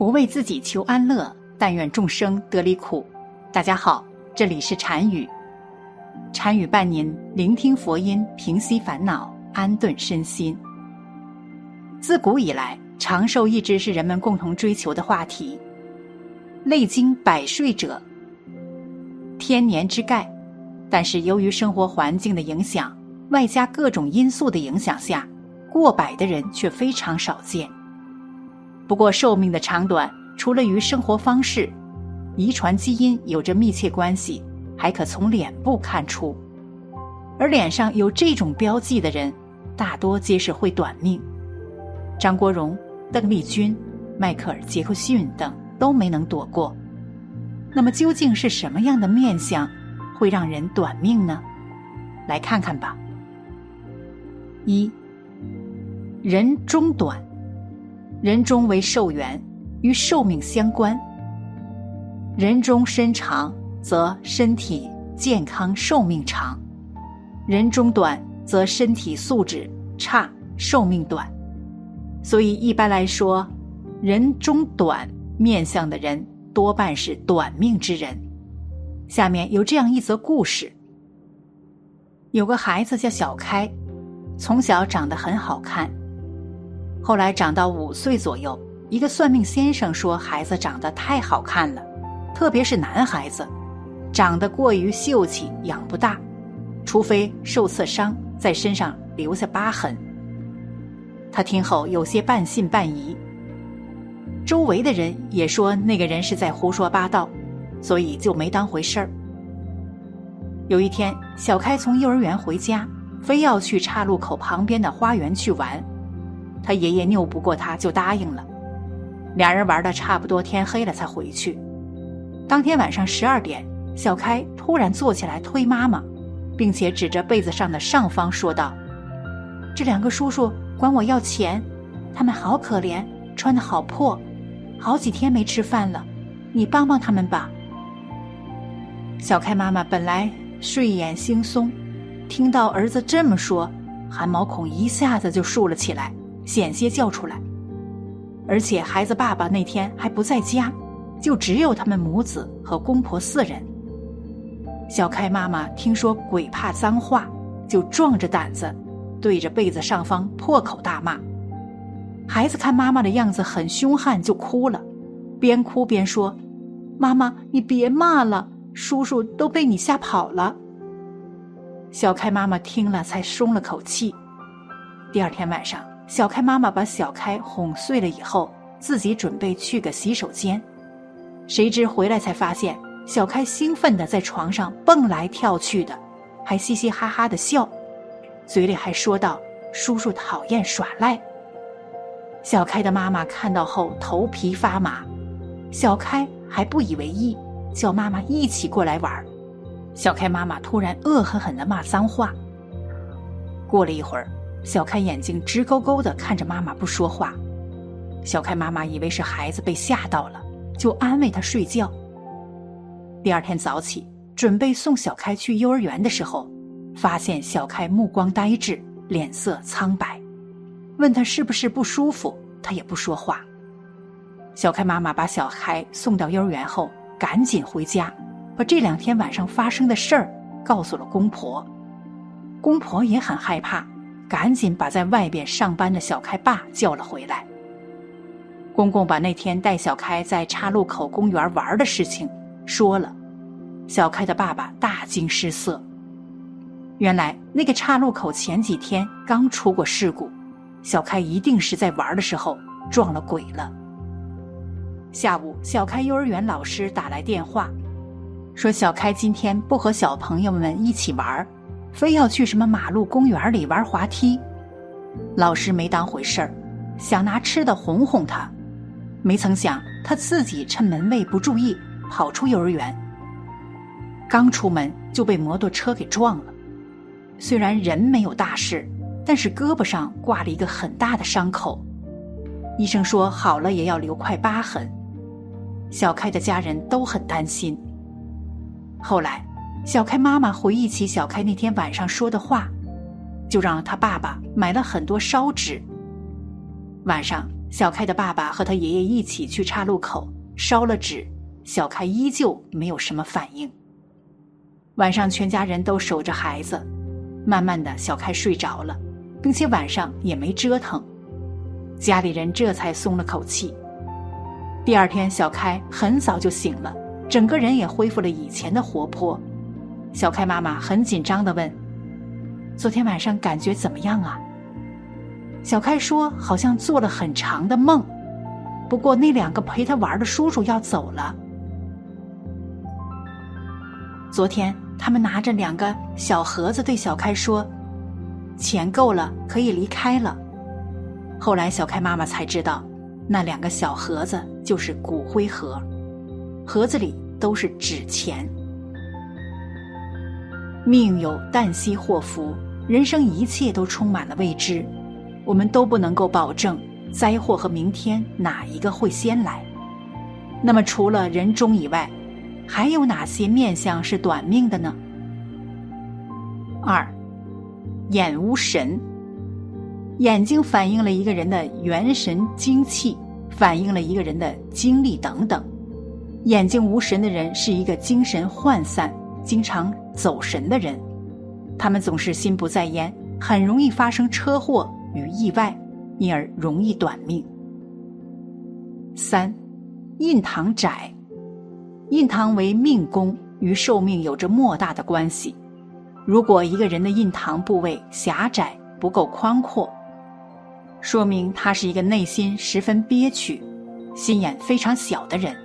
不为自己求安乐，但愿众生得离苦。大家好，这里是禅语，禅语伴您聆听佛音，平息烦恼，安顿身心。自古以来，长寿一直是人们共同追求的话题。历经百岁者，天年之盖。但是由于生活环境的影响，外加各种因素的影响下，过百的人却非常少见。不过寿命的长短，除了与生活方式、遗传基因有着密切关系，还可从脸部看出。而脸上有这种标记的人，大多皆是会短命。张国荣、邓丽君、迈克尔·杰克逊等都没能躲过。那么究竟是什么样的面相？会让人短命呢？来看看吧。一，人中短，人中为寿元，与寿命相关。人中身长，则身体健康，寿命长；人中短，则身体素质差，寿命短。所以一般来说，人中短面相的人，多半是短命之人。下面有这样一则故事：有个孩子叫小开，从小长得很好看。后来长到五岁左右，一个算命先生说孩子长得太好看了，特别是男孩子，长得过于秀气，养不大，除非受刺伤，在身上留下疤痕。他听后有些半信半疑。周围的人也说那个人是在胡说八道。所以就没当回事儿。有一天，小开从幼儿园回家，非要去岔路口旁边的花园去玩，他爷爷拗不过他，就答应了。俩人玩的差不多，天黑了才回去。当天晚上十二点，小开突然坐起来推妈妈，并且指着被子上的上方说道：“这两个叔叔管我要钱，他们好可怜，穿的好破，好几天没吃饭了，你帮帮他们吧。”小开妈妈本来睡眼惺忪，听到儿子这么说，汗毛孔一下子就竖了起来，险些叫出来。而且孩子爸爸那天还不在家，就只有他们母子和公婆四人。小开妈妈听说鬼怕脏话，就壮着胆子对着被子上方破口大骂。孩子看妈妈的样子很凶悍，就哭了，边哭边说：“妈妈，你别骂了。”叔叔都被你吓跑了。小开妈妈听了才松了口气。第二天晚上，小开妈妈把小开哄睡了以后，自己准备去个洗手间，谁知回来才发现小开兴奋的在床上蹦来跳去的，还嘻嘻哈哈的笑，嘴里还说道：“叔叔讨厌耍赖。”小开的妈妈看到后头皮发麻，小开还不以为意。叫妈妈一起过来玩小开妈妈突然恶狠狠的骂脏话。过了一会儿，小开眼睛直勾勾的看着妈妈不说话。小开妈妈以为是孩子被吓到了，就安慰他睡觉。第二天早起，准备送小开去幼儿园的时候，发现小开目光呆滞，脸色苍白。问他是不是不舒服，他也不说话。小开妈妈把小开送到幼儿园后。赶紧回家，把这两天晚上发生的事儿告诉了公婆。公婆也很害怕，赶紧把在外边上班的小开爸叫了回来。公公把那天带小开在岔路口公园玩的事情说了，小开的爸爸大惊失色。原来那个岔路口前几天刚出过事故，小开一定是在玩的时候撞了鬼了。下午，小开幼儿园老师打来电话，说小开今天不和小朋友们一起玩，非要去什么马路公园里玩滑梯。老师没当回事儿，想拿吃的哄哄他，没曾想他自己趁门卫不注意跑出幼儿园，刚出门就被摩托车给撞了。虽然人没有大事，但是胳膊上挂了一个很大的伤口，医生说好了也要留块疤痕。小开的家人都很担心。后来，小开妈妈回忆起小开那天晚上说的话，就让他爸爸买了很多烧纸。晚上，小开的爸爸和他爷爷一起去岔路口烧了纸，小开依旧没有什么反应。晚上，全家人都守着孩子，慢慢的小开睡着了，并且晚上也没折腾，家里人这才松了口气。第二天，小开很早就醒了，整个人也恢复了以前的活泼。小开妈妈很紧张的问：“昨天晚上感觉怎么样啊？”小开说：“好像做了很长的梦，不过那两个陪他玩的叔叔要走了。昨天他们拿着两个小盒子对小开说：‘钱够了，可以离开了。’后来小开妈妈才知道，那两个小盒子就是骨灰盒，盒子里都是纸钱。”命有旦夕祸福，人生一切都充满了未知，我们都不能够保证灾祸和明天哪一个会先来。那么，除了人中以外，还有哪些面相是短命的呢？二，眼无神。眼睛反映了一个人的元神精气，反映了一个人的精力等等。眼睛无神的人是一个精神涣散。经常走神的人，他们总是心不在焉，很容易发生车祸与意外，因而容易短命。三，印堂窄，印堂为命宫，与寿命有着莫大的关系。如果一个人的印堂部位狭窄不够宽阔，说明他是一个内心十分憋屈、心眼非常小的人。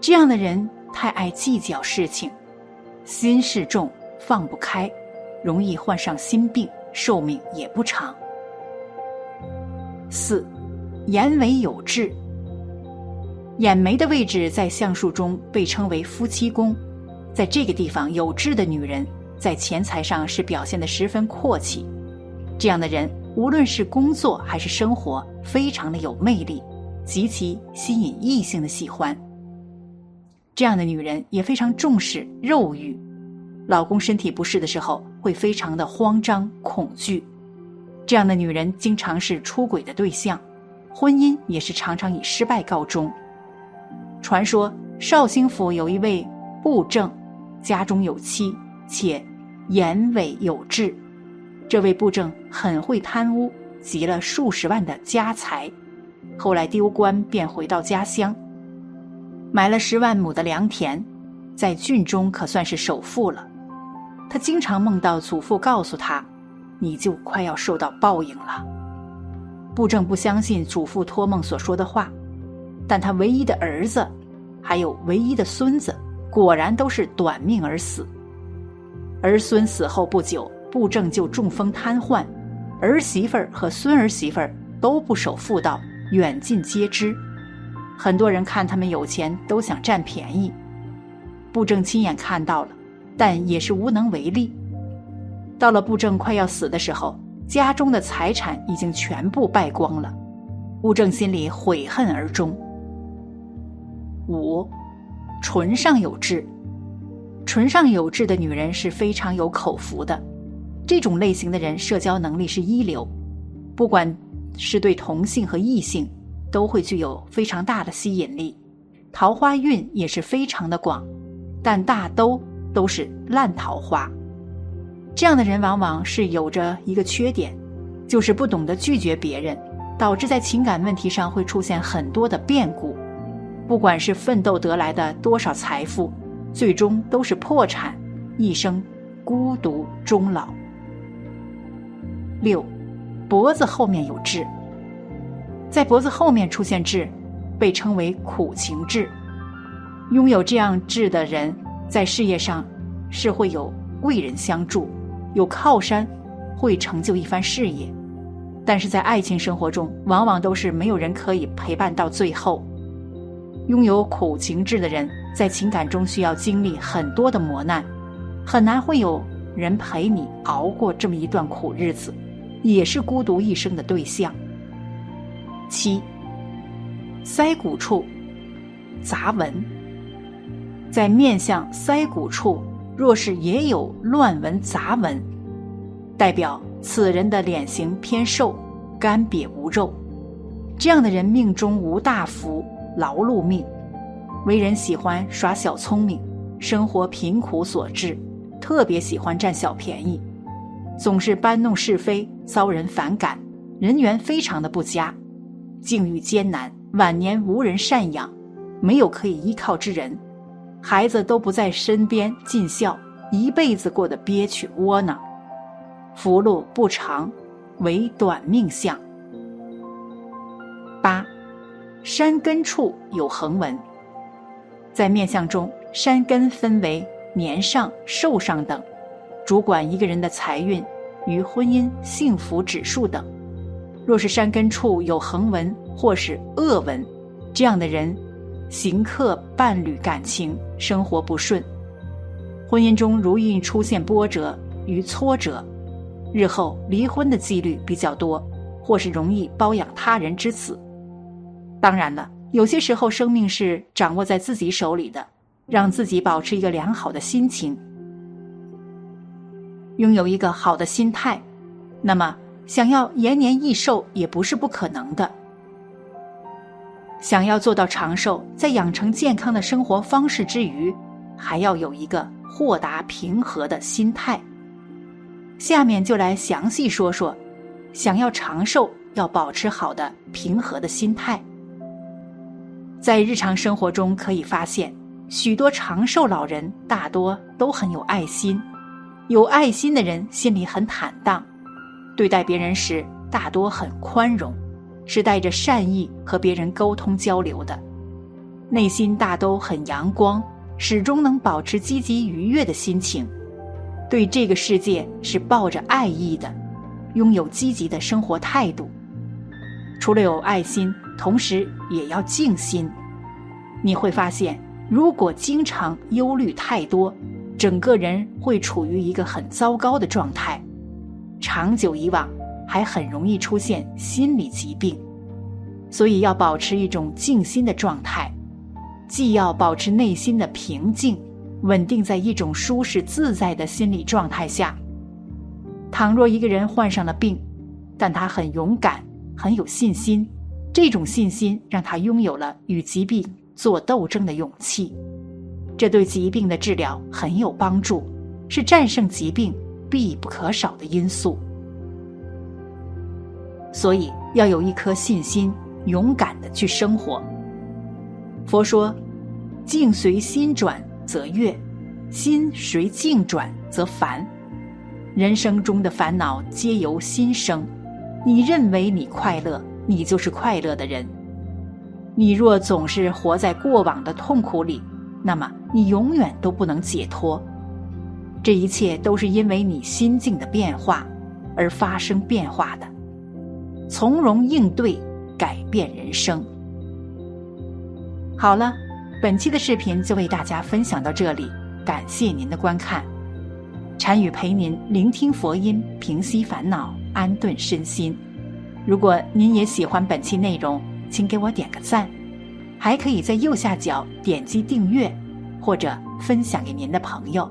这样的人太爱计较事情。心事重，放不开，容易患上心病，寿命也不长。四，眼尾有痣。眼眉的位置在相术中被称为夫妻宫，在这个地方有痣的女人，在钱财上是表现的十分阔气。这样的人，无论是工作还是生活，非常的有魅力，极其吸引异性的喜欢。这样的女人也非常重视肉欲，老公身体不适的时候会非常的慌张恐惧。这样的女人经常是出轨的对象，婚姻也是常常以失败告终。传说绍兴府有一位布政，家中有妻，且眼尾有痣。这位布政很会贪污，集了数十万的家财，后来丢官便回到家乡。买了十万亩的良田，在郡中可算是首富了。他经常梦到祖父告诉他：“你就快要受到报应了。”布政不相信祖父托梦所说的话，但他唯一的儿子，还有唯一的孙子，果然都是短命而死。儿孙死后不久，布政就中风瘫痪，儿媳妇儿和孙儿媳妇儿都不守妇道，远近皆知。很多人看他们有钱，都想占便宜。布政亲眼看到了，但也是无能为力。到了布政快要死的时候，家中的财产已经全部败光了，布政心里悔恨而终。五，唇上有痣。唇上有痣的女人是非常有口福的，这种类型的人社交能力是一流，不管是对同性和异性。都会具有非常大的吸引力，桃花运也是非常的广，但大都都是烂桃花。这样的人往往是有着一个缺点，就是不懂得拒绝别人，导致在情感问题上会出现很多的变故。不管是奋斗得来的多少财富，最终都是破产，一生孤独终老。六，脖子后面有痣。在脖子后面出现痣，被称为苦情痣。拥有这样痣的人，在事业上是会有贵人相助，有靠山，会成就一番事业。但是在爱情生活中，往往都是没有人可以陪伴到最后。拥有苦情痣的人，在情感中需要经历很多的磨难，很难会有人陪你熬过这么一段苦日子，也是孤独一生的对象。七，腮骨处杂纹，在面相腮骨处，若是也有乱纹杂纹，代表此人的脸型偏瘦，干瘪无肉。这样的人命中无大福，劳碌命，为人喜欢耍小聪明，生活贫苦所致，特别喜欢占小便宜，总是搬弄是非，遭人反感，人缘非常的不佳，境遇艰难，晚年无人赡养，没有可以依靠之人，孩子都不在身边尽孝，一辈子过得憋屈窝囊，福禄不长，为短命相。八，山根处有横纹。在面相中，山根分为年上、寿上等，主管一个人的财运与婚姻幸福指数等。若是山根处有横纹或是恶纹，这样的人，行客、伴侣感情生活不顺，婚姻中如易出现波折与挫折，日后离婚的几率比较多，或是容易包养他人之子。当然了，有些时候生命是掌握在自己手里的，让自己保持一个良好的心情，拥有一个好的心态，那么想要延年益寿也不是不可能的。想要做到长寿，在养成健康的生活方式之余，还要有一个豁达平和的心态。下面就来详细说说，想要长寿要保持好的平和的心态。在日常生活中可以发现，许多长寿老人大多都很有爱心。有爱心的人心里很坦荡，对待别人时大多很宽容，是带着善意和别人沟通交流的。内心大都很阳光，始终能保持积极愉悦的心情，对这个世界是抱着爱意的，拥有积极的生活态度。除了有爱心。同时也要静心，你会发现，如果经常忧虑太多，整个人会处于一个很糟糕的状态，长久以往还很容易出现心理疾病。所以要保持一种静心的状态，既要保持内心的平静，稳定在一种舒适自在的心理状态下。倘若一个人患上了病，但他很勇敢，很有信心。这种信心让他拥有了与疾病做斗争的勇气，这对疾病的治疗很有帮助，是战胜疾病必不可少的因素。所以要有一颗信心，勇敢的去生活。佛说：“境随心转则悦，心随境转则烦。”人生中的烦恼皆由心生。你认为你快乐？你就是快乐的人。你若总是活在过往的痛苦里，那么你永远都不能解脱。这一切都是因为你心境的变化而发生变化的。从容应对，改变人生。好了，本期的视频就为大家分享到这里，感谢您的观看。禅语陪您聆听佛音，平息烦恼，安顿身心。如果您也喜欢本期内容，请给我点个赞，还可以在右下角点击订阅，或者分享给您的朋友。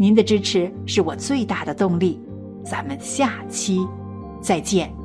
您的支持是我最大的动力。咱们下期再见。